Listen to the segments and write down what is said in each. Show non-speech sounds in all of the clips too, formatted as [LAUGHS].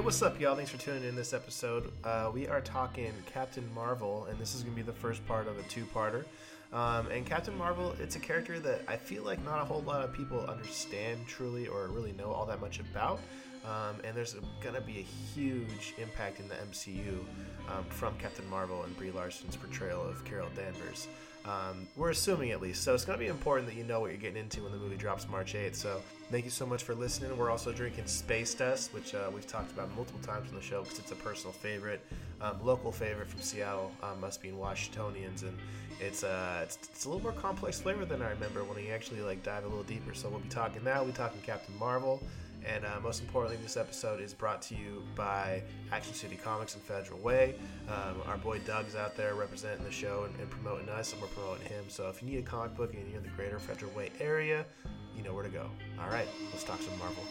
Hey, what's up, y'all? Thanks for tuning in this episode. Uh, we are talking Captain Marvel, and this is going to be the first part of a two-parter. Um, and Captain Marvel, it's a character that I feel like not a whole lot of people understand truly or really know all that much about. Um, and there's going to be a huge impact in the MCU um, from Captain Marvel and Brie Larson's portrayal of Carol Danvers. Um, we're assuming at least. So it's going to be important that you know what you're getting into when the movie drops March 8th. So thank you so much for listening. We're also drinking Space Dust, which uh, we've talked about multiple times on the show because it's a personal favorite, um, local favorite from Seattle, um, must be in Washingtonians, and it's, uh, it's it's a little more complex flavor than I remember when you actually like dive a little deeper. So we'll be talking that. We'll be talking Captain Marvel. And uh, most importantly, this episode is brought to you by Action City Comics and Federal Way. Um, our boy Doug's out there representing the show and, and, promoting us, and we're promoting him. So if you need a comic book and you're in the greater Federal Way area, you know where to go. All right, let's talk some Marvel.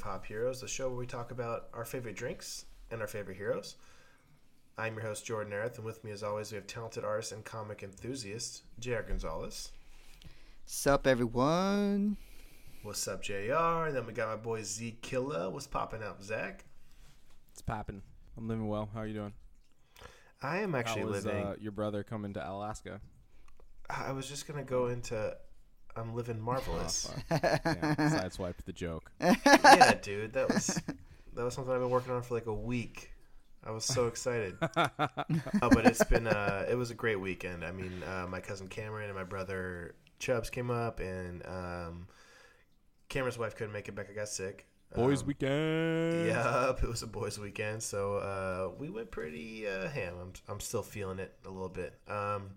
Of Hop Heroes, the show where we talk about our favorite drinks and our favorite heroes. I'm your host, Jordan Erith, and with me, as always, we have talented artist and comic enthusiast, J.R. Gonzalez. Sup, everyone? What's up, JR? And then we got my boy Z Killa. What's popping up, Zach? It's popping. I'm living well. How are you doing? I am actually How was, living. Uh, your brother coming to Alaska? I was just gonna go into I'm living marvelous. Oh, [LAUGHS] yeah, [LAUGHS] sideswiped the joke. yeah, dude, that was that was something I've been working on for like a week. I was so excited. [LAUGHS] uh, but it's been uh, it was a great weekend. I mean, uh, my cousin Cameron and my brother Chubbs came up, and um, Cameron's wife couldn't make it back. I got sick. Boys' um, weekend. Yep, it was a boys' weekend, so uh, we went pretty uh, ham. I'm I'm still feeling it a little bit. Um,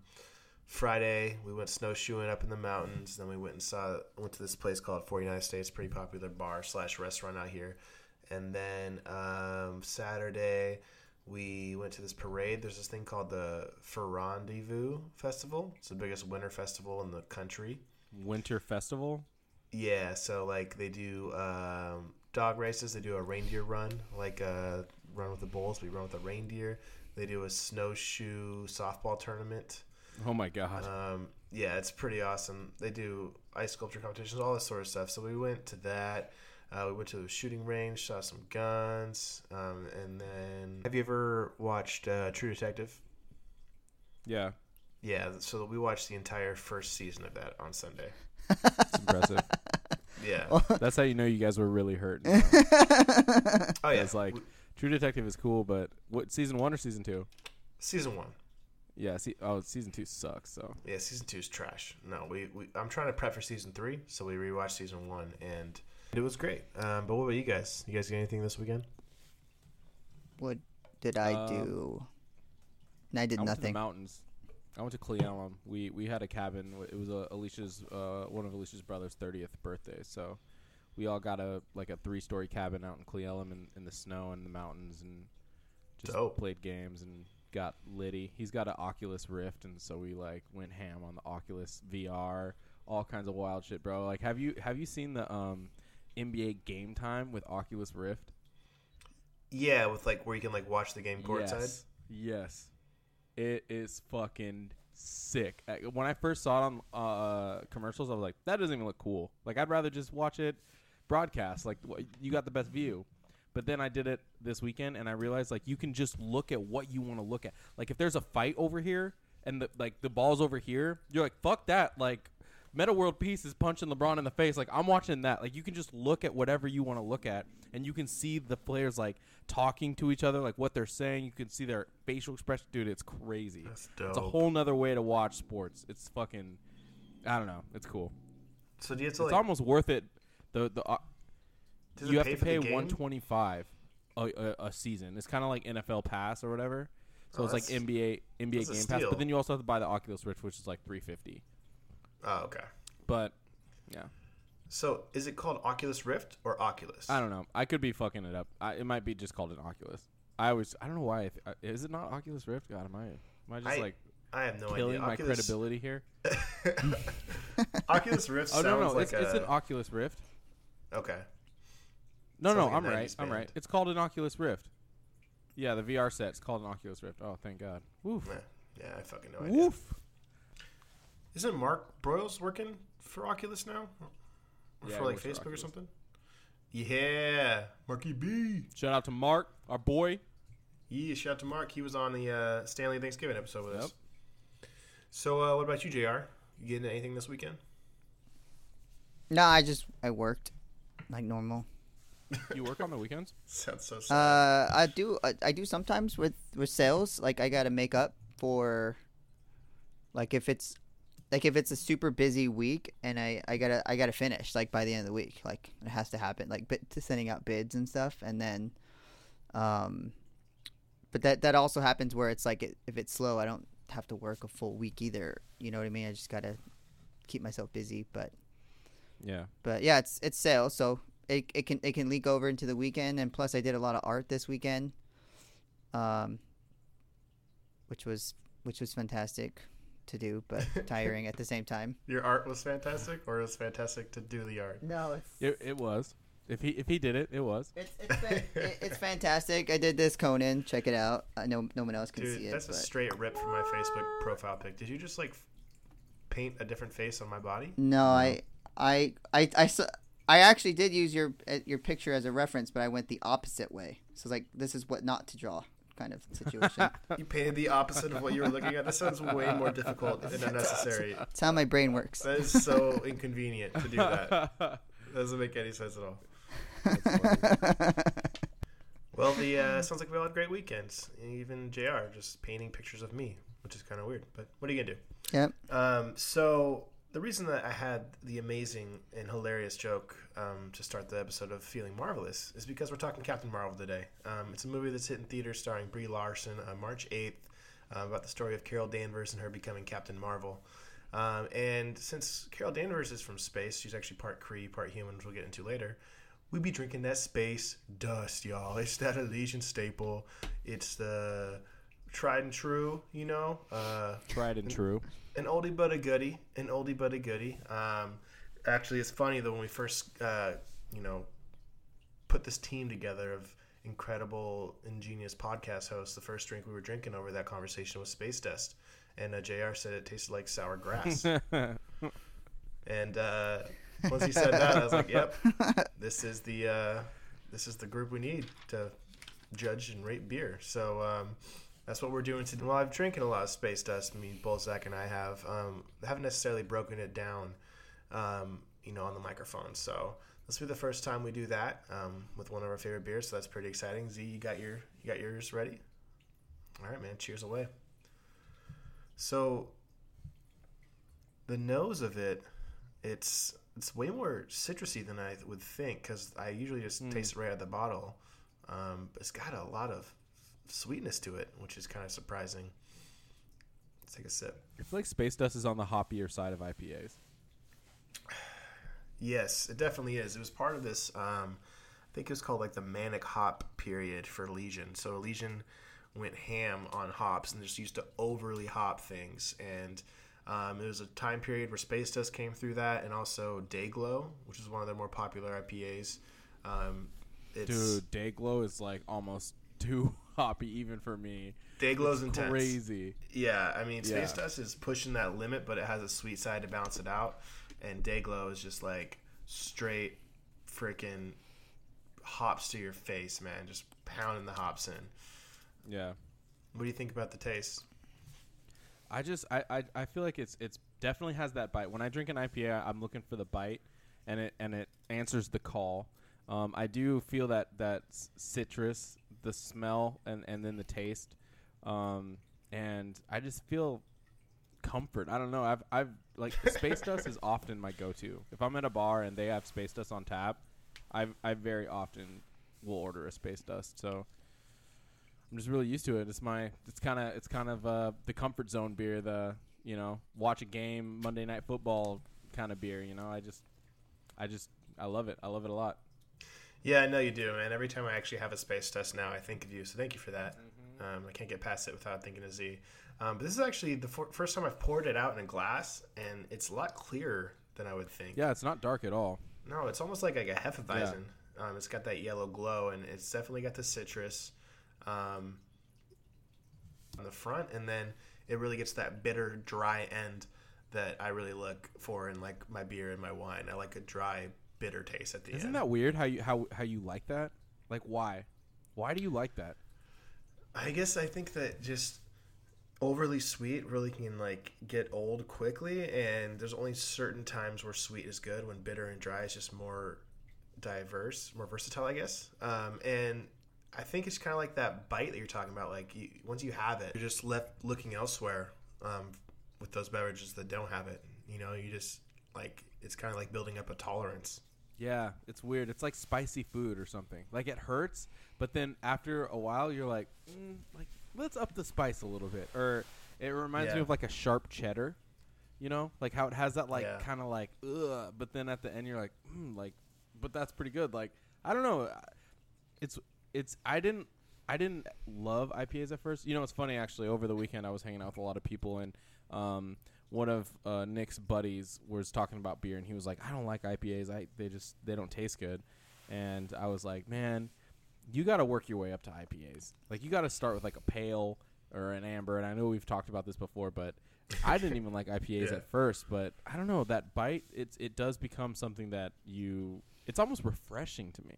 Friday, we went snowshoeing up in the mountains. Then we went and saw went to this place called 49 States, pretty popular bar slash restaurant out here. And then um, Saturday, we went to this parade. There's this thing called the Fur Rendezvous Festival. It's the biggest winter festival in the country. Winter festival. Yeah, so like they do um, dog races. They do a reindeer run, like a uh, run with the bulls. We run with a reindeer. They do a snowshoe softball tournament. Oh my god. Um, yeah, it's pretty awesome. They do ice sculpture competitions, all this sort of stuff. So we went to that. Uh, we went to the shooting range, saw some guns, um, and then. Have you ever watched uh, True Detective? Yeah. Yeah, so we watched the entire first season of that on Sunday. It's impressive. [LAUGHS] Yeah. That's how you know you guys were really hurt. [LAUGHS] oh yeah. It's like True Detective is cool, but what season one or season two? Season one. Yeah. See, oh, season two sucks. So yeah, season two is trash. No, we, we I'm trying to prep for season three, so we rewatched season one, and it was great. Um, but what about you guys? You guys get anything this weekend? What did I um, do? I did I nothing. mountains. I went to Cle Elum. We we had a cabin. It was uh, Alicia's uh, one of Alicia's brother's thirtieth birthday. So we all got a like a three story cabin out in Cle Elum in, in the snow and the mountains and just Dope. played games and got Liddy. He's got an Oculus Rift, and so we like went ham on the Oculus VR, all kinds of wild shit, bro. Like, have you have you seen the um, NBA Game Time with Oculus Rift? Yeah, with like where you can like watch the game courtside. Yes, yes, it is fucking sick. When I first saw it on uh, commercials, I was like, that doesn't even look cool. Like, I'd rather just watch it broadcast. Like, you got the best view. But then I did it this weekend, and I realized like you can just look at what you want to look at. Like if there's a fight over here, and the like the ball's over here, you're like fuck that. Like Metta World Peace is punching LeBron in the face. Like I'm watching that. Like you can just look at whatever you want to look at, and you can see the players like talking to each other, like what they're saying. You can see their facial expression. Dude, it's crazy. That's It's a whole nother way to watch sports. It's fucking. I don't know. It's cool. So do you have to It's like? almost worth it. The the uh, does you have to pay 125 a, a, a season. It's kind of like NFL Pass or whatever. So Oh, it's like NBA NBA Game Pass, but then you also have to buy the Oculus Rift, which is like 350. Oh, okay. But yeah, So is it called Oculus Rift or Oculus? I don't know. I could be fucking it up. I, it might be just called an Oculus. I always I don't know why. I th- uh, is it not Oculus Rift? God, am I am I just I- like I have no killing idea. my Oculus, credibility here? [LAUGHS] Oculus Rift [LAUGHS] Oh no, no, like it's, a, it's an Oculus Rift. okay. No, no, like a I'm right. I'm right. It's called an Oculus Rift. Yeah, the VR set's called an Oculus Rift. Oh, thank God. Woof. Yeah, yeah, I fucking know. idea. Woof. Isn't Mark Broyles working for Oculus now? Or Yeah, for like works for Facebook or something? Yeah, Marky B. Shout out to Mark, our boy. Yeah, shout out to Mark. He was on the uh, Stanley Thanksgiving episode with Yep. us. So, uh, what about you, Jr? You getting anything this weekend? No, I just I worked like normal. You work on the weekends? [LAUGHS] Sounds so sad. Uh, I do I, I do sometimes with with sales. Like I gotta make up for. Like if it's, like if it's a super busy week and I I gotta I gotta finish like by the end of the week. Like it has to happen. Like bid, to sending out bids and stuff, and then, um, but that that also happens where it's like it, if it's slow, I don't have to work a full week either. You know what I mean? I just gotta keep myself busy, but Yeah. but yeah, it's it's sales, so it, it can it can leak over into the weekend, and plus I did a lot of art this weekend, um, which was which was fantastic to do, but [LAUGHS] tiring at the same time. Your art was fantastic, or it was fantastic to do the art? No, it's It, it was. If he if he did it, it was. it's it's, fan- [LAUGHS] it, it's fantastic. I did this Conan. Check it out. I know no one else can see Dude, it, that's a but straight rip from my Facebook profile pic. Did you just like paint a different face on my body? no, I I I I saw. I actually did use your uh, your picture as a reference, but I went the opposite way. So it's like this is what not to draw kind of situation. [LAUGHS] You painted the opposite of what you were looking at. That sounds way more difficult and unnecessary. That's how my brain works. That is so inconvenient to do that. [LAUGHS] Doesn't make any sense at all. [LAUGHS] Well, the uh, sounds like we all had great weekends. Even Jr. just painting pictures of me, which is kind of weird. But what are you gonna do? Yep. Um, so the reason that I had the amazing and hilarious joke um, to start the episode of Feeling Marvelous is because we're talking Captain Marvel today. Um, it's a movie that's hitting theaters starring Brie Larson on March 8th uh, about the story of Carol Danvers and her becoming Captain Marvel. Um, and since Carol Danvers is from space, she's actually part Kree, part human, which we'll get into later. We be drinking that space dust, y'all. It's that Elysian staple. It's the tried and true, you know. Uh, Tried and true. An oldie but a goodie, an oldie but a goodie. Um, actually, it's funny though when we first, uh, you know, put this team together of incredible, ingenious podcast hosts. The first drink we were drinking over that conversation was Space Dust, and uh, Jr. said it tasted like sour grass. [LAUGHS] and uh, once he said that, I was like, "Yep, this is the uh, this is the group we need to judge and rate beer." So. Um, that's what we're doing today. Well, I've drinking a lot of space dust. Me, both Zach and I have. Um, haven't necessarily broken it down, um, you know, on the microphone. So this will be the first time we do that um, with one of our favorite beers. So that's pretty exciting. Z, you got your you got yours ready? All right, man. Cheers away. So the nose of it, it's it's way more citrusy than I would think because I usually just Mm. taste it right out of the bottle. Um, but it's got a lot of sweetness to it, which is kind of surprising. Let's take a sip. I feel like Space Dust is on the hoppier side of IPAs. [SIGHS] Yes, it definitely is. It was part of this. Um, I think it was called like the manic hop period for Elysian. So Elysian went ham on hops and just used to overly hop things. And um, it was a time period where Space Dust came through that, and also Dayglow, which is one of their more popular IPAs. Um, it's, Dude, Dayglow is like almost too [LAUGHS] hoppy even for me. Dayglow's It's intense. crazy. Yeah, I mean, Space Yeah. Dust is pushing that limit, but it has a sweet side to balance it out. And Dayglow is just like straight freaking hops to your face, man. Just pounding the hops in. Yeah. What do you think about the taste? I just I, I, I feel like it's it's definitely has that bite. When I drink an IPA, I'm looking for the bite, and it and it answers the call. Um, I do feel that that citrus, the smell, and and then the taste, um, and I just feel comfort. I don't know. I've I've like space [LAUGHS] dust is often my go-to. If I'm at a bar and they have space dust on tap, I I very often will order a space dust. So I'm just really used to it. It's my it's kind of it's kind of uh, the comfort zone beer. The you know watch a game Monday night football kind of beer. You know I just I just I love it. I love it a lot. Yeah, I know you do, man. Every time I actually have a space dust now, I think of you. So thank you for that. Um, I can't get past it without thinking of Z. Um, but this is actually the f- first time I've poured it out in a glass, and it's a lot clearer than I would think. Yeah, it's not dark at all. No, it's almost like, like a Hefeweizen. Um, it's got that yellow glow, and it's definitely got the citrus um, on the front, and then it really gets that bitter, dry end that I really look for in like my beer and my wine. I like a dry, bitter taste at the end. Isn't that weird? How you how how you like that? Like why? Why do you like that? I guess I think that just overly sweet really can like get old quickly, and there's only certain times where sweet is good. When bitter and dry is just more diverse, more versatile, I guess. Um, and I think it's kind of like that bite that you're talking about. Like you, once you have it, you're just left looking elsewhere um, with those beverages that don't have it. You know, you just like it's kind of like building up a tolerance. Yeah, it's weird. It's like spicy food or something. Like it hurts, but then after a while, you're like, mm, like let's up the spice a little bit. Or it reminds me of like a sharp cheddar. You know, like how it has that like Yeah. kind of like ugh, but then at the end you're like, mm, like, but that's pretty good. Like I don't know, it's it's I didn't I didn't love IPAs at first. You know, it's funny actually. Over the weekend, I was hanging out with a lot of people, and um, one of uh, Nick's buddies was talking about beer, and he was like, "I don't like IPAs. I they just they don't taste good." And I was like, "Man, you got to work your way up to IPAs. Like you got to start with like a pale or an amber." And I know we've talked about this before, but [LAUGHS] I didn't even like IPAs Yeah. at first. But I don't know that bite. It's it does become something that you. It's almost refreshing to me.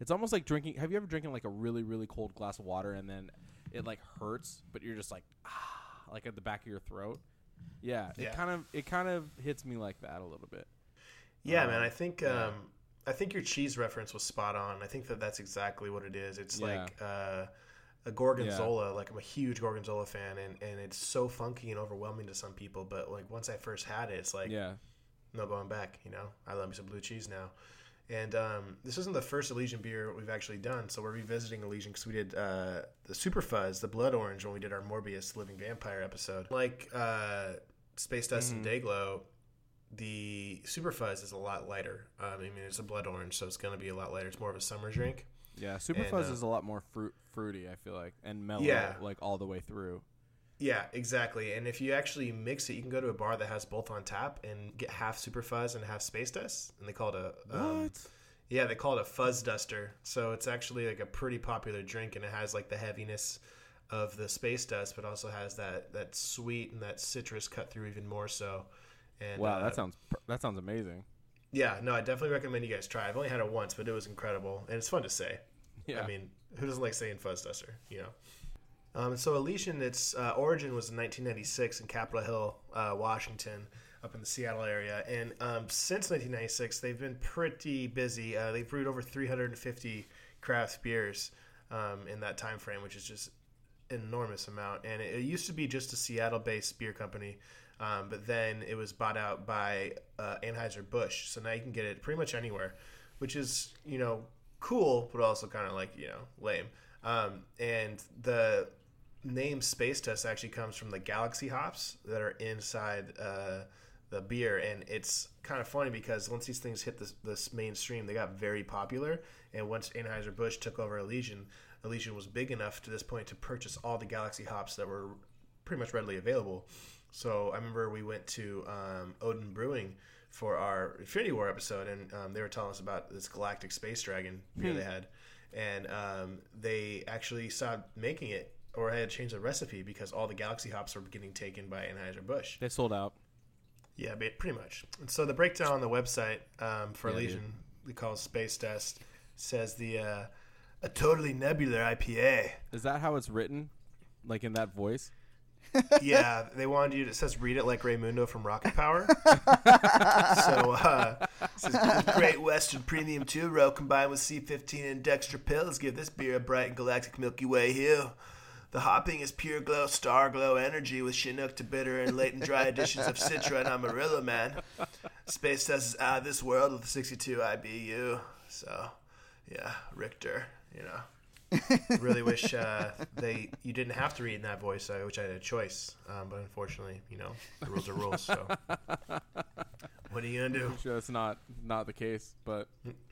It's almost like drinking. Have you ever drinking like a really really cold glass of water and then it like hurts, but you're just like ah, like at the back of your throat. Yeah, Yeah. it kind of it kind of hits me like that a little bit. Yeah, Um, man. I think yeah. um, I think your cheese reference was spot on. I think that that's exactly what it is. It's Yeah. like uh, a gorgonzola. Like I'm a huge gorgonzola fan, and, and it's so funky and overwhelming to some people. But like once I first had it, it's like yeah, no going back. You know, I love me some blue cheese now. And um, this isn't the first Elysian beer we've actually done, so we're revisiting Elysian because we did uh, the Super Fuzz, the Blood Orange, when we did our Morbius Living Vampire episode. Like uh, Space Dust and Dayglow, the Super Fuzz is a lot lighter. Um, I mean, it's a Blood Orange, so it's going to be a lot lighter. It's more of a summer drink. yeah. Super And, Fuzz uh, is a lot more fruit fruity. I feel like and mellow, Yeah. like all the way through. Yeah, exactly. And if you actually mix it, you can go to a bar that has both on tap and get half Super Fuzz and half Space Dust, and they call it a um, Yeah, they call it a fuzz duster. So it's actually like a pretty popular drink, and it has like the heaviness of the space dust, but also has that that sweet and that citrus cut through even more so. And wow, uh, that sounds that sounds amazing. yeah, no, I definitely recommend you guys try. I've only had it once, but it was incredible, and it's fun to say. Yeah, I mean, who doesn't like saying fuzz duster? You know. Um, so Elysian, its uh, origin was in 1996 in Capitol Hill, uh, Washington, up in the Seattle area, and um, since 1996 they've been pretty busy. Uh, they've brewed over 350 craft beers um, in that time frame, which is just an enormous amount. And it, it used to be just a Seattle-based beer company, um, but then it was bought out by uh, Anheuser Busch. So now you can get it pretty much anywhere, which is you know cool, but also kind of like you know lame. Um, and the name Space Dust actually comes from the Galaxy hops that are inside uh, the beer, and it's kind of funny because once these things hit this, this mainstream, they got very popular. And once Anheuser Busch took over Elysian, Elysian was big enough to this point to purchase all the Galaxy hops that were pretty much readily available. So I remember we went to um, Odin Brewing for our Infinity War episode, and um, they were telling us about this Galactic Space Dragon beer they had, and um, they actually stopped making it or I had to change the recipe because all the Galaxy hops were getting taken by Anheuser Busch. they sold out. Yeah, pretty much. And so the breakdown on the website um, for Yeah, Elysian, we call Space Dust, says the uh, a totally nebular IPA. Is that how it's written? Like in that voice? [LAUGHS] yeah, they wanted you to. It says read it like Ray Raymundo from Rocket Power. [LAUGHS] so uh, says Great Western Premium Two Row combined with C15 and Dextri-Pils give this beer a bright and galactic Milky Way hue. The hopping is pure glow, star glow energy with Chinook to bitter and late and dry additions of Citra and Amarillo, man. Space Dust out of this world with 62 IBU. So, yeah, Richter, you know. Really wish uh, they you didn't have to read in that voice. I wish I had a choice, um, but unfortunately, you know, the rules are rules. So, [LAUGHS] what are you gonna do? I'm sure that's not not the case, but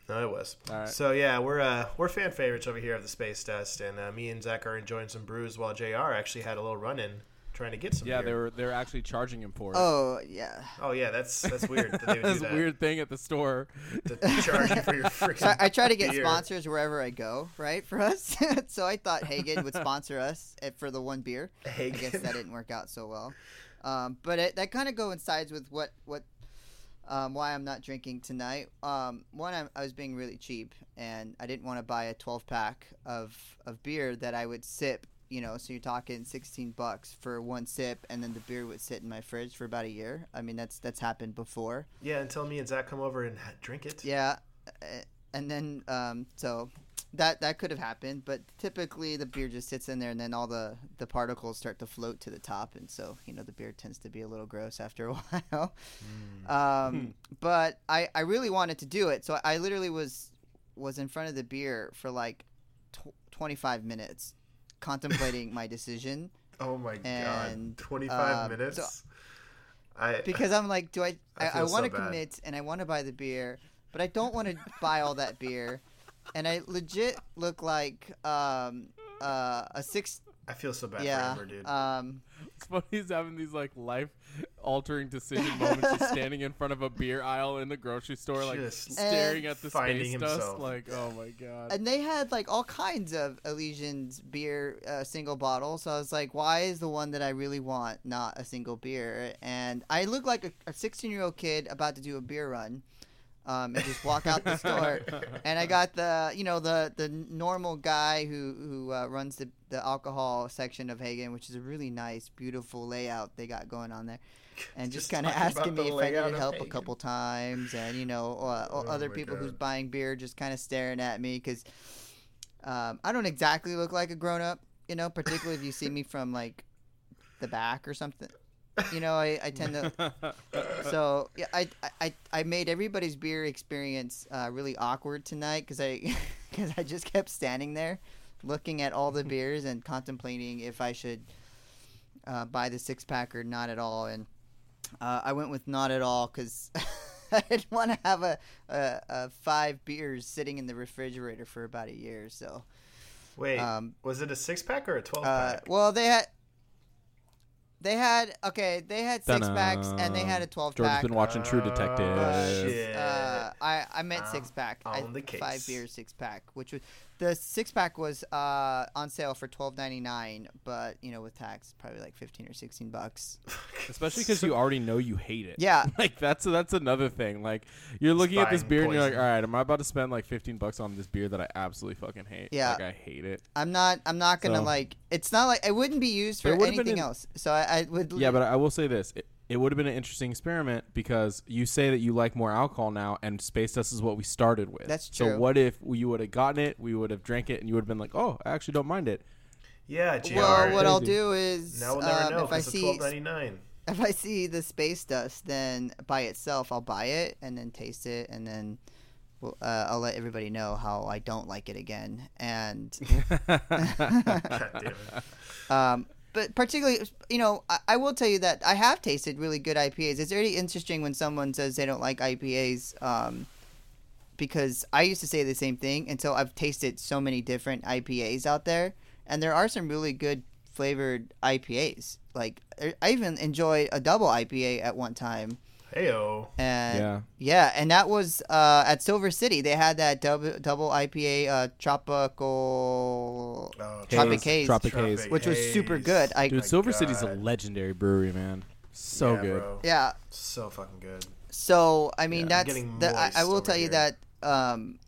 No, it was. Right. So yeah, we're uh, we're fan favorites over here of the space dust, and uh, me and Zach are enjoying some brews while Jr. actually had a little run in trying to get some. yeah, beer. they were they were actually charging him for it. Oh yeah. Oh yeah, that's that's weird that they would [LAUGHS] That's do a weird thing at the store. To charge you for your [LAUGHS] So freaking. I, I try to get beer. sponsors wherever I go, right? For us, [LAUGHS] so I thought Haggen would sponsor us for the one beer. I guess that didn't work out so well. Um, but it, that kind of coincides with what what um, why I'm not drinking tonight. Um, one, I'm, I was being really cheap, and I didn't want to buy a 12 pack of of beer that I would sip. You know, so you're talking 16 bucks for one sip, and then the beer would sit in my fridge for about a year. I mean, that's that's happened before. Yeah, until me and Zach come over and drink it. Yeah, and then um, so that that could have happened, but typically the beer just sits in there, and then all the the particles start to float to the top, and so you know the beer tends to be a little gross after a [LAUGHS] while. Um, but I I really wanted to do it, so I literally was was in front of the beer for like tw- 25 minutes, contemplating my decision [LAUGHS] Oh my god, And, twenty five um, minutes. so- I because I'm like, do I? [LAUGHS] I I, I, want to bad. commit and I want to buy the beer, but I don't want to [LAUGHS] buy all that beer, and I legit look like um uh a six I feel so bad yeah for Amber, dude. um It's funny he's having these like life altering decision moments, just [LAUGHS] standing in front of a beer aisle in the grocery store, like Just staring at the finding space dust. himself. Like, oh my god. and they had like all kinds of Elysian's beer uh, single bottles. So I was like, why is the one that I really want not a single beer? And I look like a 16 year old kid about to do a beer run. Um, and just walk out the [LAUGHS] store, and I got the you know the the normal guy who who uh, runs the the alcohol section of Haggen, which is a really nice, beautiful layout they got going on there, and just, Just kind of asking me if I needed help a couple times, and you know uh, Oh other people who's buying beer just kind of staring at me because um, I don't exactly look like a grown up, you know, particularly if you see me from like the back or something. You know, I, I tend to [LAUGHS] so yeah, I, I I made everybody's beer experience uh, really awkward tonight because I [LAUGHS] because I just kept standing there, looking at all the [LAUGHS] beers and contemplating if I should uh, buy the six pack or not at all. And uh, I went with not at all because I didn't want to have a, a, a five beers sitting in the refrigerator for about a year. So Wait, um, was it a six pack or a twelve uh, pack? well, they had. They had okay. They had six packs and they had a Dun-dun. twelve Jordan's pack. been watching True Oh, Detective. But, shit. uh, I I meant six pack. I, on the Five case. beers, six pack, which was the six pack was uh, on sale for twelve ninety nine, but you know with tax probably like fifteen or sixteen bucks. [LAUGHS] Especially because you already know you hate it. Yeah, [LAUGHS] Like that's that's another thing. Like you're looking at this buying beer and you're like, all right, am I about to spend like 15 bucks on this beer that I absolutely fucking hate? Yeah. Like I hate it. I'm not. I'm not gonna So- like. It's not like it wouldn't be used for it would've been anything in- else. So I, I would. Yeah, but I will say this: it, it would have been an interesting experiment because you say that you like more alcohol now, and Space Dust is what we started with. That's true. So what if you would have gotten it? We would have drank it, and you would have been like, "Oh, I actually don't mind it." yeah, Jr. well, what I'll do is now we'll never um, know if I it's see twelve ninety nine. if I see the space dust, then by itself I'll buy it and then taste it and then. Well, uh, I'll let everybody know how I don't like it again, and [LAUGHS] [LAUGHS] God damn it. Um, but particularly, you know, I, I will tell you that I have tasted really good IPAs. It's really interesting when someone says they don't like IPAs, um, because I used to say the same thing until I've tasted so many different IPAs out there, and there are some really good flavored IPAs. Like I even enjoyed a double IPA at one time, Heyo. and yeah. yeah, and that was uh, at Silver City. They had that double double IPA, uh, tropical, Oh, Tropic Haze. Haze. Tropic Haze. which was super good. I Dude, my Silver City's a legendary brewery, man. So Yeah, good. bro. yeah. So fucking good. So I mean, Yeah, I'm that's getting the, I, I will over tell you that um,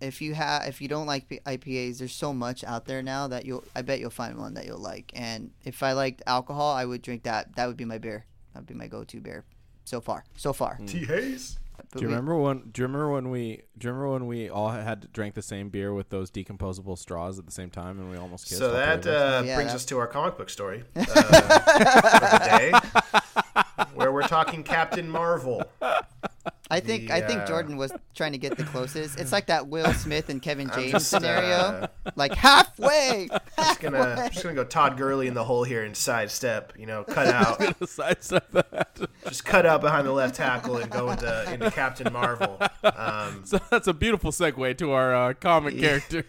if you have if you don't like IPAs, there's so much out there now that you'll I bet you'll find one that you'll like. And if I liked alcohol, I would drink that. That would be my beer. That'd be my go-to beer so far. So far. T Hayes. But Do you we- remember when? Do you remember when we? Do you remember when we all had drank the same beer with those decomposable straws at the same time, and we almost kissed? So that uh, Yeah, brings that- us to our comic book story [LAUGHS] uh, for the day, where we're talking Captain Marvel. [LAUGHS] I think I think Jordan was [LAUGHS] trying to get the closest. It's like that Will Smith and Kevin James just, scenario, uh, [LAUGHS] like halfway. just gonna I'm just gonna go Todd Gurley in the hole here and sidestep. You know, cut [LAUGHS] out, sidestep that. just cut out behind the left tackle and go into into Captain Marvel. Um, So that's a beautiful segue to our uh, comic character.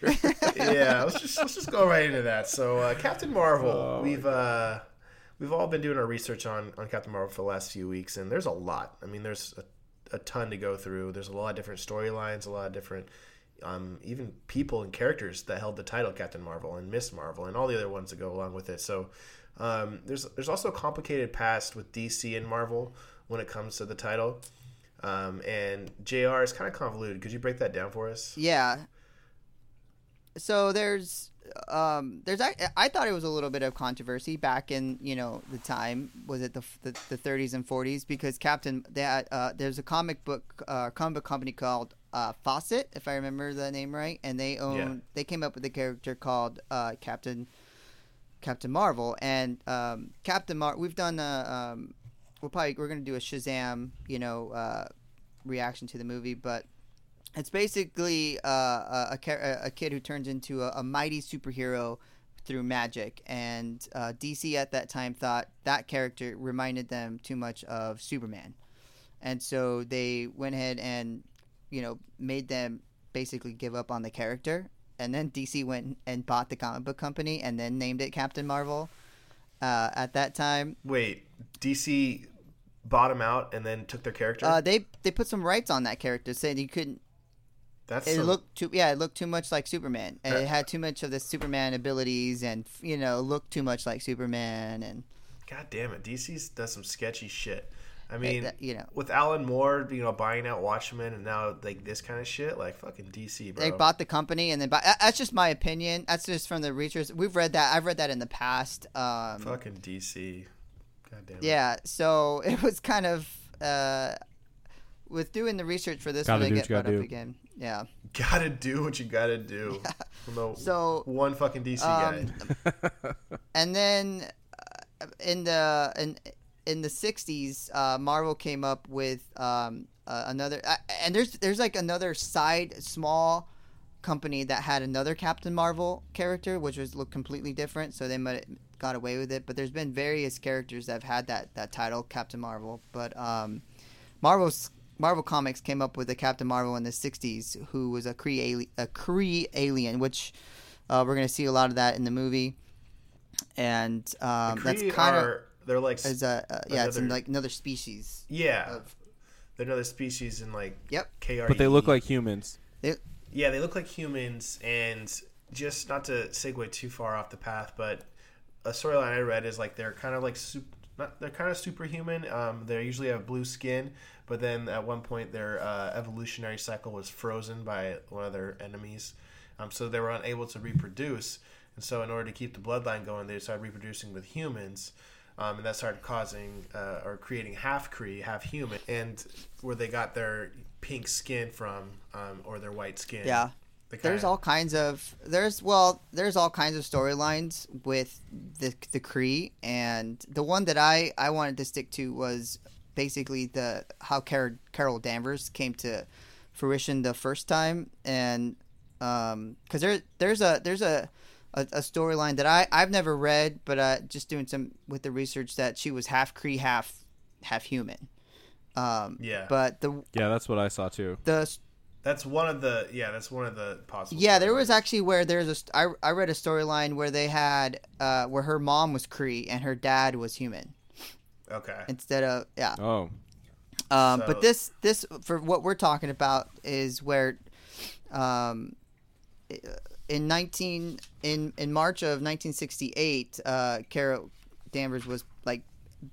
yeah, let's just let's just go right into that. So uh, Captain Marvel, Oh, we've uh, we've all been doing our research on on Captain Marvel for the last few weeks, and there's a lot. I mean, there's a, a ton to go through. There's a lot of different storylines, a lot of different. Um, even people and characters that held the title Captain Marvel and Miss Marvel and all the other ones that go along with it. So um, there's there's also a complicated past with DC and Marvel when it comes to the title. Um, and JR is kind of convoluted. Could you break that down for us? Yeah. So there's um there's I, I thought it was a little bit of controversy back in you know the time was it the the, the 30s and 40s because Captain that uh, there's a comic book uh, comic book company called uh, Fawcett if I remember the name right and they own Yeah. they came up with a character called uh, Captain Captain Marvel and um, Captain Mar we've done a um, we'll probably we're gonna do a Shazam you know uh, reaction to the movie but it's basically uh, a, a, a kid who turns into a, a mighty superhero through magic, and uh, DC at that time thought that character reminded them too much of Superman, and so they went ahead and you know made them basically give up on the character, and then DC went and bought the comic book company and then named it Captain Marvel. Uh, at that time, Wait, DC bought him out and then took their character. uh, they they put some rights on that character, saying you couldn't That's it some- looked too yeah it looked too much like superman and Uh, it had too much of the superman abilities and you know looked too much like superman and God damn it, DC does some sketchy shit. I mean, that- you know. with Alan Moore, you know, buying out Watchmen and now like this kind of shit, like fucking DC, bro. they bought the company and then buy, that's just my opinion that's just from the research we've read that i've read that in the past um fucking DC. God damn it. yeah so [LAUGHS] it was kind of uh with doing the research for this Gotta one, I do get what you gotta brought up do. again. Yeah. [LAUGHS] Gotta do what you gotta do. [LAUGHS] From the So, one fucking DC um, guy. [LAUGHS] and then uh, in the in in the 60s uh, marvel came up with um, uh, another uh, and there's there's like another side small company that had another captain marvel character which was looked completely different so they might have got away with it but there's been various characters that have had that that title captain marvel but um marvel's Marvel Comics came up with a Captain Marvel in the '60s, who was a Kree alien, a Kree alien, which uh, we're gonna see a lot of that in the movie, and um, The that's kind of they're like as a uh, yeah, it's in another- like another species. yeah, of- they're another species in like Yep. Kree. but they look like humans. Yeah, they look like humans, and just not to segue too far off the path, but a storyline I read is like they're kind of like sup- not, they're kind of superhuman. Um, they usually have blue skin, but then at one point their uh, evolutionary cycle was frozen by one of their enemies, um, so they were unable to reproduce. And so, in order to keep the bloodline going, they started reproducing with humans. Um, and that started causing uh, or creating half Kree, half human, and where they got their pink skin from um, or their white skin. Yeah. They There's all kinds of there's well there's all kinds of storylines with the the Kree and the one that I I wanted to stick to was basically the how Car- Carol Danvers came to fruition the first time and um because there there's a there's a a, a storyline that I I've never read but uh just doing some with the research that she was half Kree half half human um Yeah. but the Yeah, that's what I saw too. the That's one of the yeah. That's one of the possible. Yeah, there was actually where there's a st- I, I read a storyline where they had uh where her mom was Kree and her dad was human okay. instead of yeah. Oh, Um, So- but this this for what we're talking about is where um in 19 in in March of 1968 uh Carol Danvers was like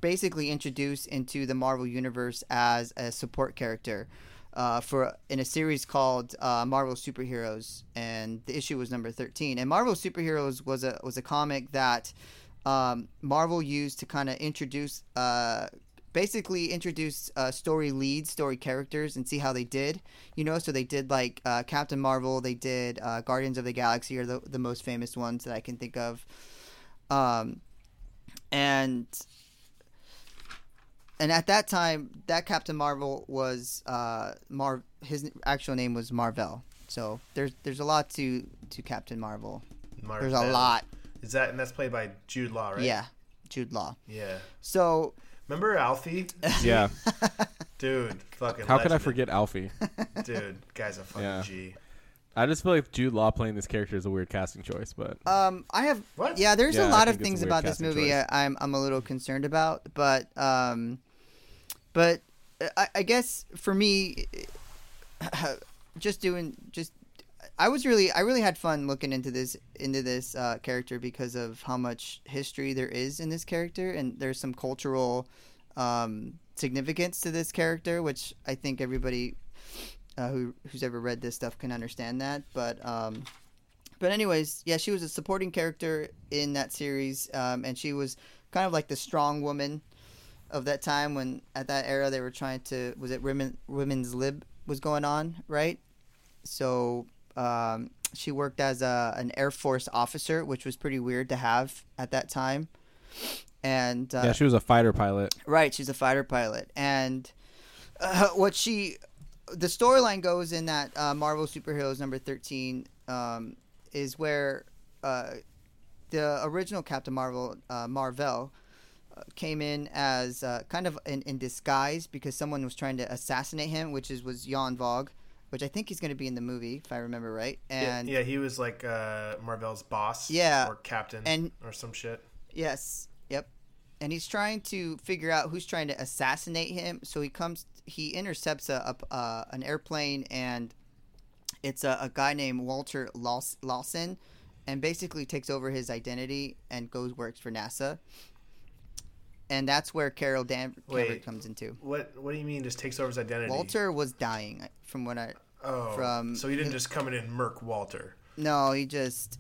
basically introduced into the Marvel universe as a support character uh, for in a series called uh, Marvel Superheroes, and the issue was number thirteen. And Marvel Superheroes was a was a comic that um, Marvel used to kind of introduce, uh, basically introduce uh, story leads, story characters, and see how they did. You know, so they did like uh, Captain Marvel, they did uh, Guardians of the Galaxy, are the the most famous ones that I can think of. Um, and and at that time, that Captain Marvel was uh, Mar. His actual name was Mar-Vell. So there's there's a lot to to Captain Marvel. There's a Marvel. lot. Is that and that's played by Jude Law, right? Yeah, Jude Law. Yeah. So Remember Alfie? [LAUGHS] Yeah. [LAUGHS] Dude, fucking. How could I forget Alfie? [LAUGHS] Dude, guy's a fucking Yeah. G. I just feel like Jude Law playing this character is a weird casting choice, but um, I have What? yeah. There's Yeah, a I lot of think it's a things about this movie choice. I, I'm I'm a little concerned about, but um, but I, I guess for me, [SIGHS] just doing just I was really I really had fun looking into this into this uh, character because of how much history there is in this character, and there's some cultural um, significance to this character, which I think everybody uh, who who's ever read this stuff can understand that. But um, but anyways, yeah, she was a supporting character in that series, um, and she was kind of like the strong woman of that time when at that era they were trying to was it women women's lib was going on right? So um, she worked as a, an air force officer which was pretty weird to have at that time. And uh, yeah, she was a fighter pilot. Right, she's a fighter pilot, and uh, what she, the storyline goes in that uh, Marvel Superheroes number thirteen um, is where uh, the original Captain Marvel, uh, Mar-Vell, came in as uh, kind of in, in disguise because someone was trying to assassinate him, which is was Yon-Rogg, which I think he's going to be in the movie if I remember right, and yeah, yeah, he was like uh, Mar-Vell's boss. Yeah, Or captain. and- or some shit. Yes. Yep. And he's trying to figure out who's trying to assassinate him. So he comes, he intercepts a, a uh, an airplane, and it's a, a guy named Walter Laws- Lawson, and basically takes over his identity and goes works for NASA. And that's where Carol Dan- Danvers Wait. comes into. What What do you mean? Just takes over his identity? Walter was dying, from what I. Oh, from- so he didn't just come in and murk Walter. No, he just.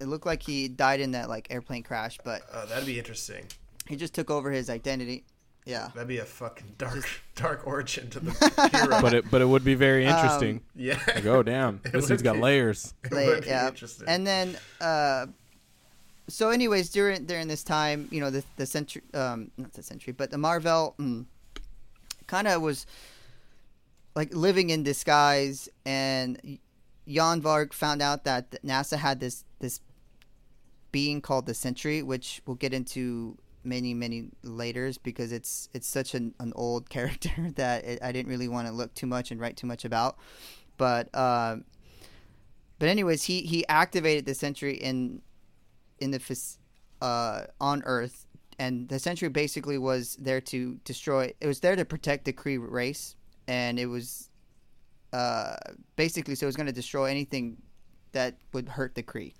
It looked like he died in that like airplane crash, but Oh, that'd be interesting. he just took over his identity. Yeah. That'd be a fucking dark, [LAUGHS] dark origin to the [LAUGHS] hero. But it but it would be very Um, interesting. yeah, like, oh damn, [LAUGHS] It this dude's got be. layers. it Like, would be yeah. interesting. and then uh so anyways during during this time you know the the Sentry um not the Sentry but the Mar-Vell mm, kind of was like living in disguise and Yon-Rogg found out that nasa had this this being called the Sentry which we'll get into many many laters because it's it's such an, an old [LAUGHS] character that it, i didn't really want to look too much and write too much about. But um but anyways, he he activated the Sentry in in the uh, on Earth, and the Sentry basically was there to destroy. It was there to protect the Kree race, and it was uh, basically so it was going to destroy anything that would hurt the Kree.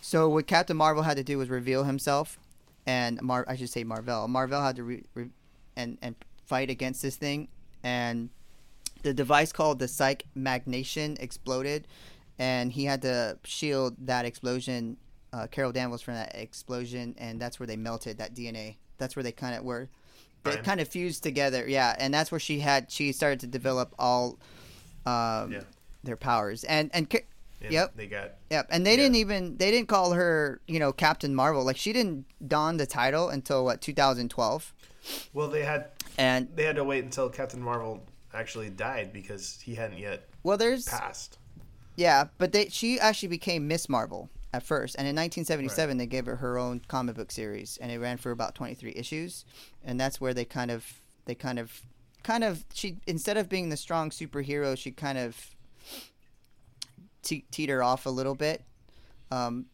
So what Captain Marvel had to do was reveal himself, and Mar I should say Mar-Vell. Mar-Vell had to re- re- and and fight against this thing, and the device called the Psych Magnation exploded, and he had to shield that explosion, uh, Carol Danvers from that explosion, and that's where they melted that DNA. That's where they kind of were, they Fine. kind of fused together. Yeah, and that's where she had she started to develop all, um, Yeah. their powers. And and And yep. they got Yep, and they Yeah. didn't even they didn't call her you know Captain Marvel like she didn't don the title until what 2012, well. They had and they had to wait until Captain Marvel actually died because he hadn't yet well there's passed. yeah, but they she actually became Miss Marvel at first, and in 1977 they gave her her own comic book series, and it ran for about 23 issues, and that's where they kind of they kind of kind of she instead of being the strong superhero, she kind of te- teeter off a little bit. Um,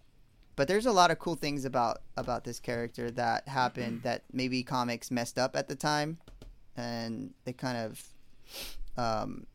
but there's a lot of cool things about about this character that happened that maybe comics messed up at the time, and they kind of um,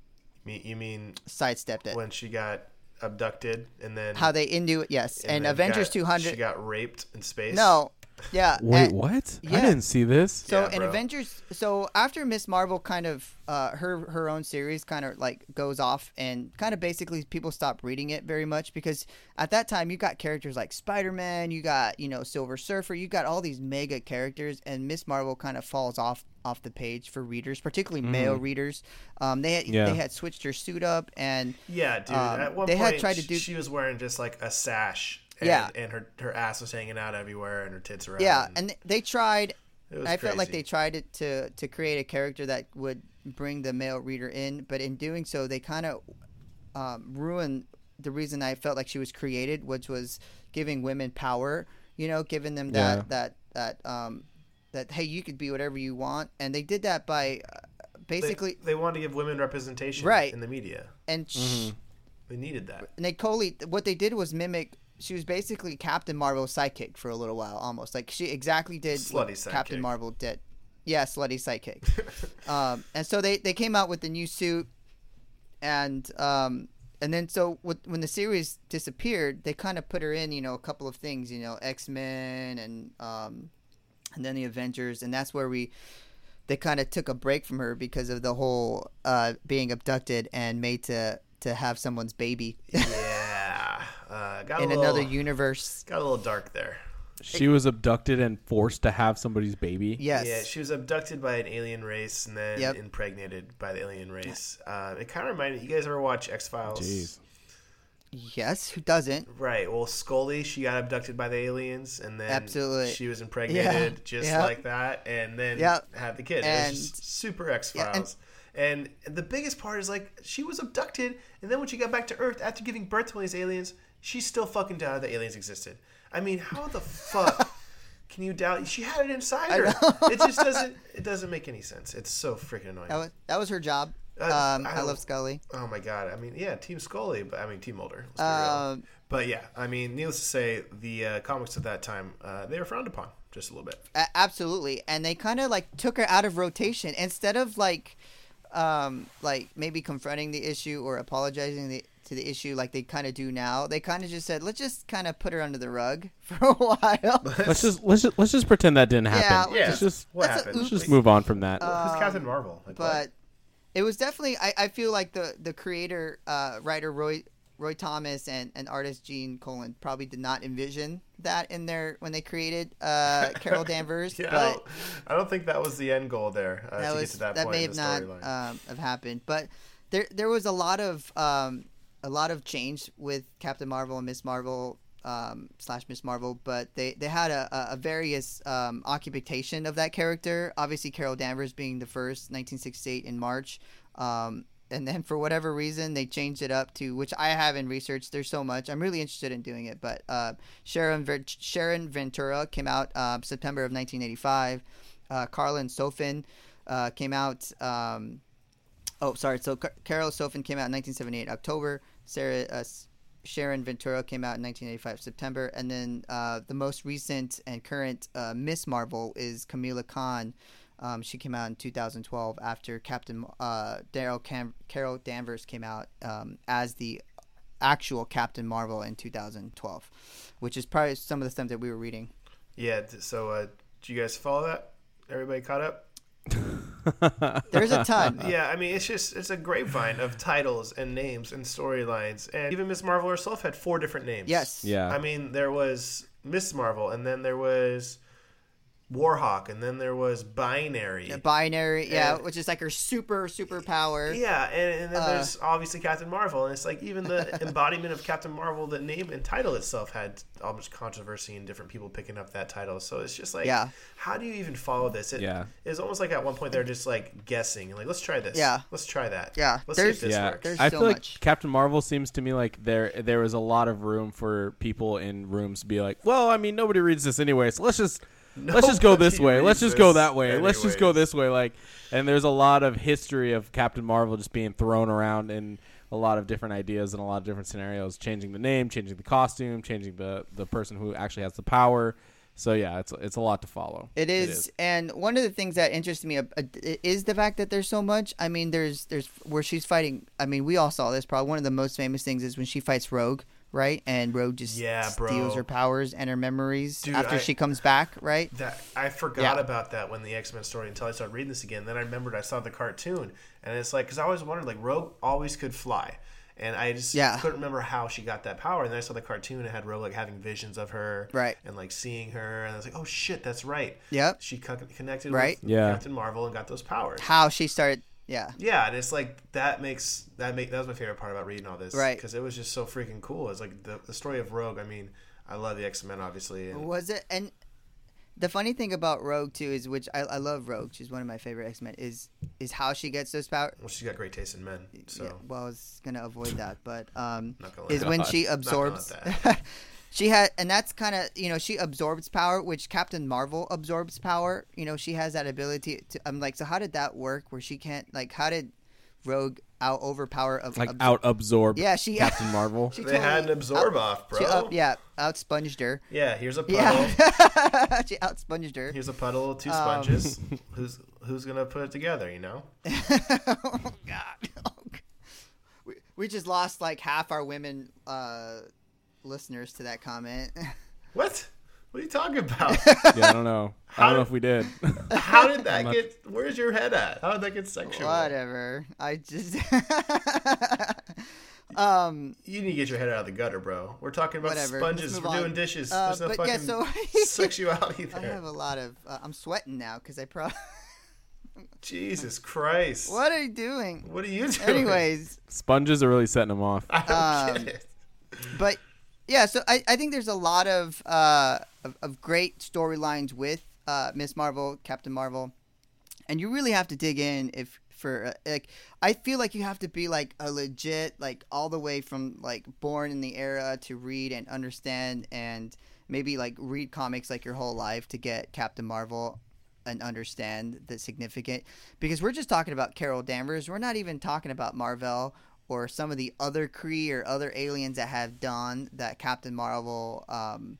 You mean sidestepped it. when she got abducted and then How they into yes, and, then Avengers got- 200. She got raped in space. no, Yeah. Wait, and- what? I didn't see this. So Yeah, in bro. Avengers, so after Miss Marvel kind of uh, her her own series kind of like goes off and kind of basically people stop reading it very much because at that time you got characters like Spider Man, you got you know Silver Surfer, you got all these mega characters, and Miss Marvel kind of falls off off the page for readers, particularly male readers. Um, they had Yeah. they had switched her suit up and Yeah, dude. Um, At one they had point, tried to do- She was wearing just like a sash. And, Yeah. and her her ass was hanging out everywhere, and her tits were out. yeah, and they tried it was I felt like they tried it to to create a character that would bring the male reader in, but in doing so, they kind of um, ruined the reason I felt like she was created, which was giving women power. You know, giving them that Yeah. that that um that hey, you could be whatever you want, and they did that by uh, basically they, wanted to give women representation Right. in the media. and sh- Mhm. They needed that. Nicole, what they did was mimic. She was basically Captain Marvel's sidekick for a little while, almost like she exactly did Captain. Marvel did. Yeah, slutty sidekick. [LAUGHS] um, and so they, they came out with the new suit, and um, and then so with, when the series disappeared, they kind of put her in, you know, a couple of things, you know, X Men and um, and then the Avengers, and that's where we they kind of took a break from her because of the whole uh, being abducted and made to to have someone's baby yeah, uh, got a in little, another universe. Got a little dark there. She was abducted and forced to have somebody's baby. Yes. Yeah, she was abducted by an alien race and then Yep. impregnated by the alien race. Uh, it kind of reminded you guys ever watch X Files? Yes. Who doesn't? Right. Well, Scully, she got abducted by the aliens, and then Absolutely. she was impregnated Yeah. [LAUGHS] just Yep. like that, and then Yep. had the kid. And- it was just super X Yeah, and- Files. and, the biggest part is like she was abducted, and then when she got back to Earth after giving birth to all these aliens, she still fucking doubted that aliens existed. I mean, how the fuck? [LAUGHS] Can you doubt? She had it inside her. It just doesn't. [LAUGHS] It doesn't make any sense. It's so freaking annoying. That was that was her job. Uh, Um, I I, love Scully. Oh my god! I mean, yeah, Team Scully, but I mean Team Mulder. let's be real. Um, But yeah, I mean, needless to say, the uh, comics at that time uh, they were frowned upon just a little bit. A- absolutely and they kind of like took her out of rotation instead of like um like maybe confronting the issue or apologizing the, to the issue like they kind of do now they kind of just said let's just kind of put her under the rug [LAUGHS] for a while Let's just [LAUGHS] let's just let's just pretend that didn't happen. Yeah, Let's just what that's a- happened? let's just move on from that. Well, it's Um, Captain Marvel. Like, what? but it was definitely I, I feel like the the creator uh writer roy roy thomas and, and artist gene colan probably did not envision that in their when they created uh [LAUGHS] carol danvers yeah, I, don't, I don't think that was the end goal there uh, that to was get to that, that, point may have not um, have happened but there there was a lot of um, a lot of change with Captain Marvel and Miss Marvel um, slash Miss Marvel, but they they had a, a, various um, occupation of that character. Obviously, Carol Danvers being the first, 1968 in March. Um, and then for whatever reason they changed it up to which I haven't researched. There's so much. I'm really interested in doing it. But uh, Sharon Ver- Sharon Ventura came out uh, September of 1985. Uh, Karla Sofen uh, came out. Um, oh, sorry. So Car- Carol Sofen came out in 1978 October. Sarah uh, Sharon Ventura came out in 1985 September, and then uh, the most recent and current uh, Miss Marvel is Kamala Khan. Um, she came out in 2012 after Captain uh, Daryl Cam- Carol Danvers came out um, as the actual Captain Marvel in 2012, which is probably some of the stuff that we were reading. yeah. So, uh, did you guys follow that? Everybody caught up? [LAUGHS] There's a ton. [LAUGHS] yeah, I mean, it's just it's a grapevine of titles and names and storylines, and even Miss Marvel herself had four different names. Yes. yeah. I mean, there was Miss Marvel, and then there was Warhawk, and then there was Binary. A binary, yeah, which is like her super super power. Yeah, and, and then Uh, there's obviously Captain Marvel, and it's like even the [LAUGHS] embodiment of Captain Marvel, the name and title itself had almost controversy and different people picking up that title. So it's just like, Yeah. how do you even follow this? It, Yeah. it's almost like at one point they're just like guessing, like let's try this. Yeah. let's try that. Yeah, let's see there's- if this yeah, works. There's I so feel like. Captain Marvel seems to me like there there was a lot of room for people in rooms to be like, well, I mean, nobody reads this anyway, so let's just let's just go this Nobody way, let's just go that way, let's just go this way, like. And there's a lot of history of Captain Marvel just being thrown around in a lot of different ideas and a lot of different scenarios, changing the name, changing the costume, changing the the person who actually has the power. So yeah, it's it's a lot to follow. It is, and one of the things that interests me uh, uh, is the fact that there's so much. I mean, there's there's where she's fighting. I mean, we all saw this. Probably one of the most famous things is when she fights Rogue right? And Rogue just Yeah, steals bro. her powers and her memories Dude, after I- she comes back, right? That I forgot Yeah. about that when the X Men story until I started reading this again. Then I remembered I saw the cartoon, and it's like because I always wondered like Rogue always could fly, and I just Yeah. couldn't remember how she got that power. And then I saw the cartoon and had Rogue like having visions of her, Right. and like seeing her, and I was like, oh shit, that's right. Yep. She co- connected Right. with Yeah. Captain Marvel and got those powers. How she started, yeah, Yeah, and it's like that makes that make that was my favorite part about reading all this, Right. Because it was just so freaking cool. It's like the the story of Rogue. I mean, I love the X Men, obviously, and was it? And the funny thing about Rogue too is, which I, I love Rogue. She's one of my favorite X Men. Is is how she gets those powers. well, she's got great taste in men. So Yeah, well, I was gonna avoid that, but um, is when she [LAUGHS] absorbs. [LAUGHS] let she had, and that's kind of you know she absorbs power, which Captain Marvel absorbs power. You know she has that ability to. I'm like, so how did that work? Where she can't like, how did Rogue out overpower of Like absor- out absorb Yeah, she [LAUGHS] Captain Marvel. she they had an absorb out- off, bro. She out, yeah, outsponged her. Yeah, here's a puddle. Yeah, [LAUGHS] she outsponged her. Here's a puddle, two Um, sponges. [LAUGHS] who's who's gonna put it together? You know? oh God. Oh, God. We, we just lost like half our women uh, listeners to that comment. [LAUGHS] What? What are you talking about? [LAUGHS] yeah, I don't know. I don't know if we did. [LAUGHS] How did that not- get? Where's your head at? How did that get sexual? Whatever. I just. um. You need to get your head out of the gutter, bro. We're talking about Whatever. sponges. We're move doing dishes. Uh, There's no but fucking yeah, so sexuality there. I have a lot of. Uh, I'm sweating now because I probably. Jesus Christ. what are you doing? What are you doing? Anyways, Sponges are really setting them off. I don't Um, get it. but yeah, so I, I think there's a lot of uh of, of great storylines with uh Miss Marvel, Captain Marvel, and you really have to dig in if for uh, like I feel like you have to be like a legit like all the way from like born in the era to read and understand and maybe like read comics like your whole life to get Captain Marvel and understand the significant. Because we're just talking about Carol Danvers. We're not even talking about Mar-Vell or some of the other Kree or other aliens that have done that Captain Marvel um,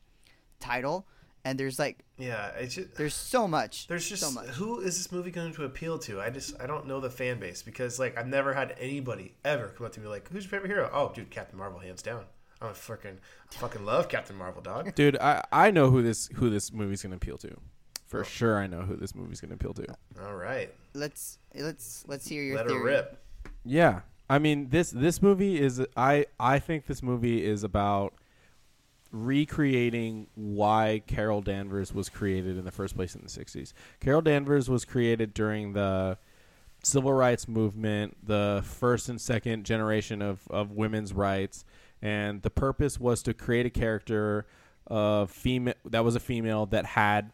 title. And there's like Yeah, it's just, there's so much. there's just so much. who is this movie going to appeal to? I just I don't know the fan base because like I've never had anybody ever come up to me like, "Who's your favorite hero?" Oh, dude, Captain Marvel, hands down. I'm a freaking fucking love Captain Marvel, dog. [LAUGHS] Dude, I, I know who this who this movie's gonna appeal to. For sure, I know who this movie's gonna appeal to. All right, Let's let's let's hear your let theory. her rip. Yeah, I mean this this movie is I I think this movie is about recreating why Carol Danvers was created in the first place in the 60s. Carol Danvers was created during the civil rights movement, the first and second generation of, of women's rights, and the purpose was to create a character uh, of female that was a female that had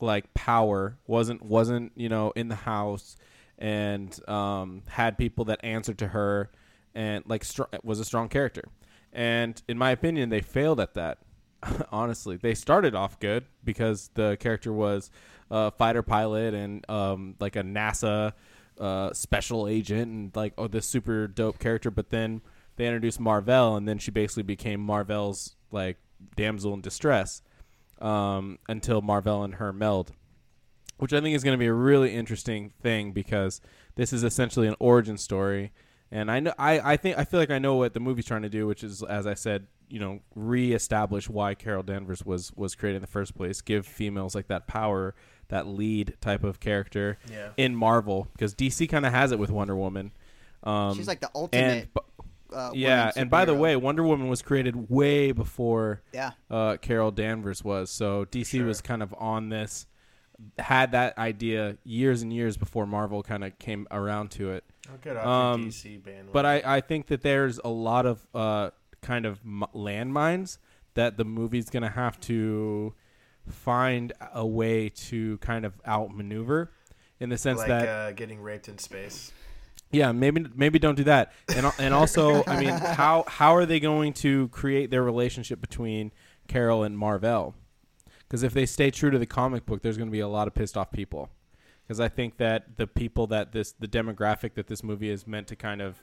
like power, wasn't wasn't, you know, in the house and um, had people that answered to her and like str- was a strong character. And in my opinion, they failed at that. [LAUGHS] Honestly, they started off good because the character was a fighter pilot and um, like a NASA uh, special agent and like oh this super dope character. But then they introduced Mar-Vell, and then she basically became Mar-Vell's like damsel in distress um, until Mar-Vell and her meld which I think is going to be a really interesting thing because this is essentially an origin story, and I know I, I think I feel like I know what the movie's trying to do, which is as I said, you know, reestablish why Carol Danvers was was created in the first place, give females like that power, that lead type of character Yeah. in Marvel because DC kind of has it with Wonder Woman. Um, She's like the ultimate. bu- uh, yeah, woman and by the way, Wonder Woman was created way before yeah, uh, Carol Danvers was. So DC Sure. was kind of on this, had that idea years and years before Marvel kind of came around to it. I'll get off Um, DC bandwagon. But I, I think that there's a lot of uh, kind of m- landmines that the movie's going to have to find a way to kind of outmaneuver in the sense like that uh, getting raped in space. yeah, maybe maybe don't do that. And and also, I mean, [LAUGHS] how how are they going to create their relationship between Carol and Mar-Vell? Because if they stay true to the comic book, there's going to be a lot of pissed off people. Because I think that the people that this the demographic that this movie is meant to kind of,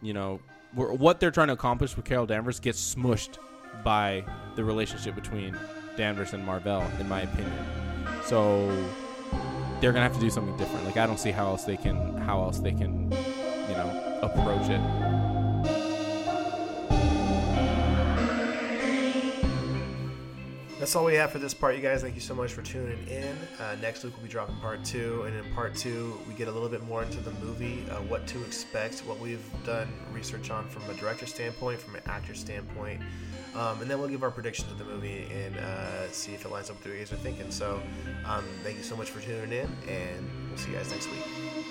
you know, wh- what they're trying to accomplish with Carol Danvers gets smushed by the relationship between Danvers and Mar-Vell, in my opinion. So they're gonna have to do something different. Like I don't see how else they can how else they can, you know, approach it. That's all we have for this part, you guys. Thank you so much for tuning in. Uh, next week we'll be dropping part two, and in part two we get a little bit more into the movie, uh, what to expect, what we've done research on from a director standpoint, from an actor standpoint, um, and then we'll give our predictions of the movie and uh, see if it lines up with what you guys are thinking. So, um, thank you so much for tuning in, and we'll see you guys next week.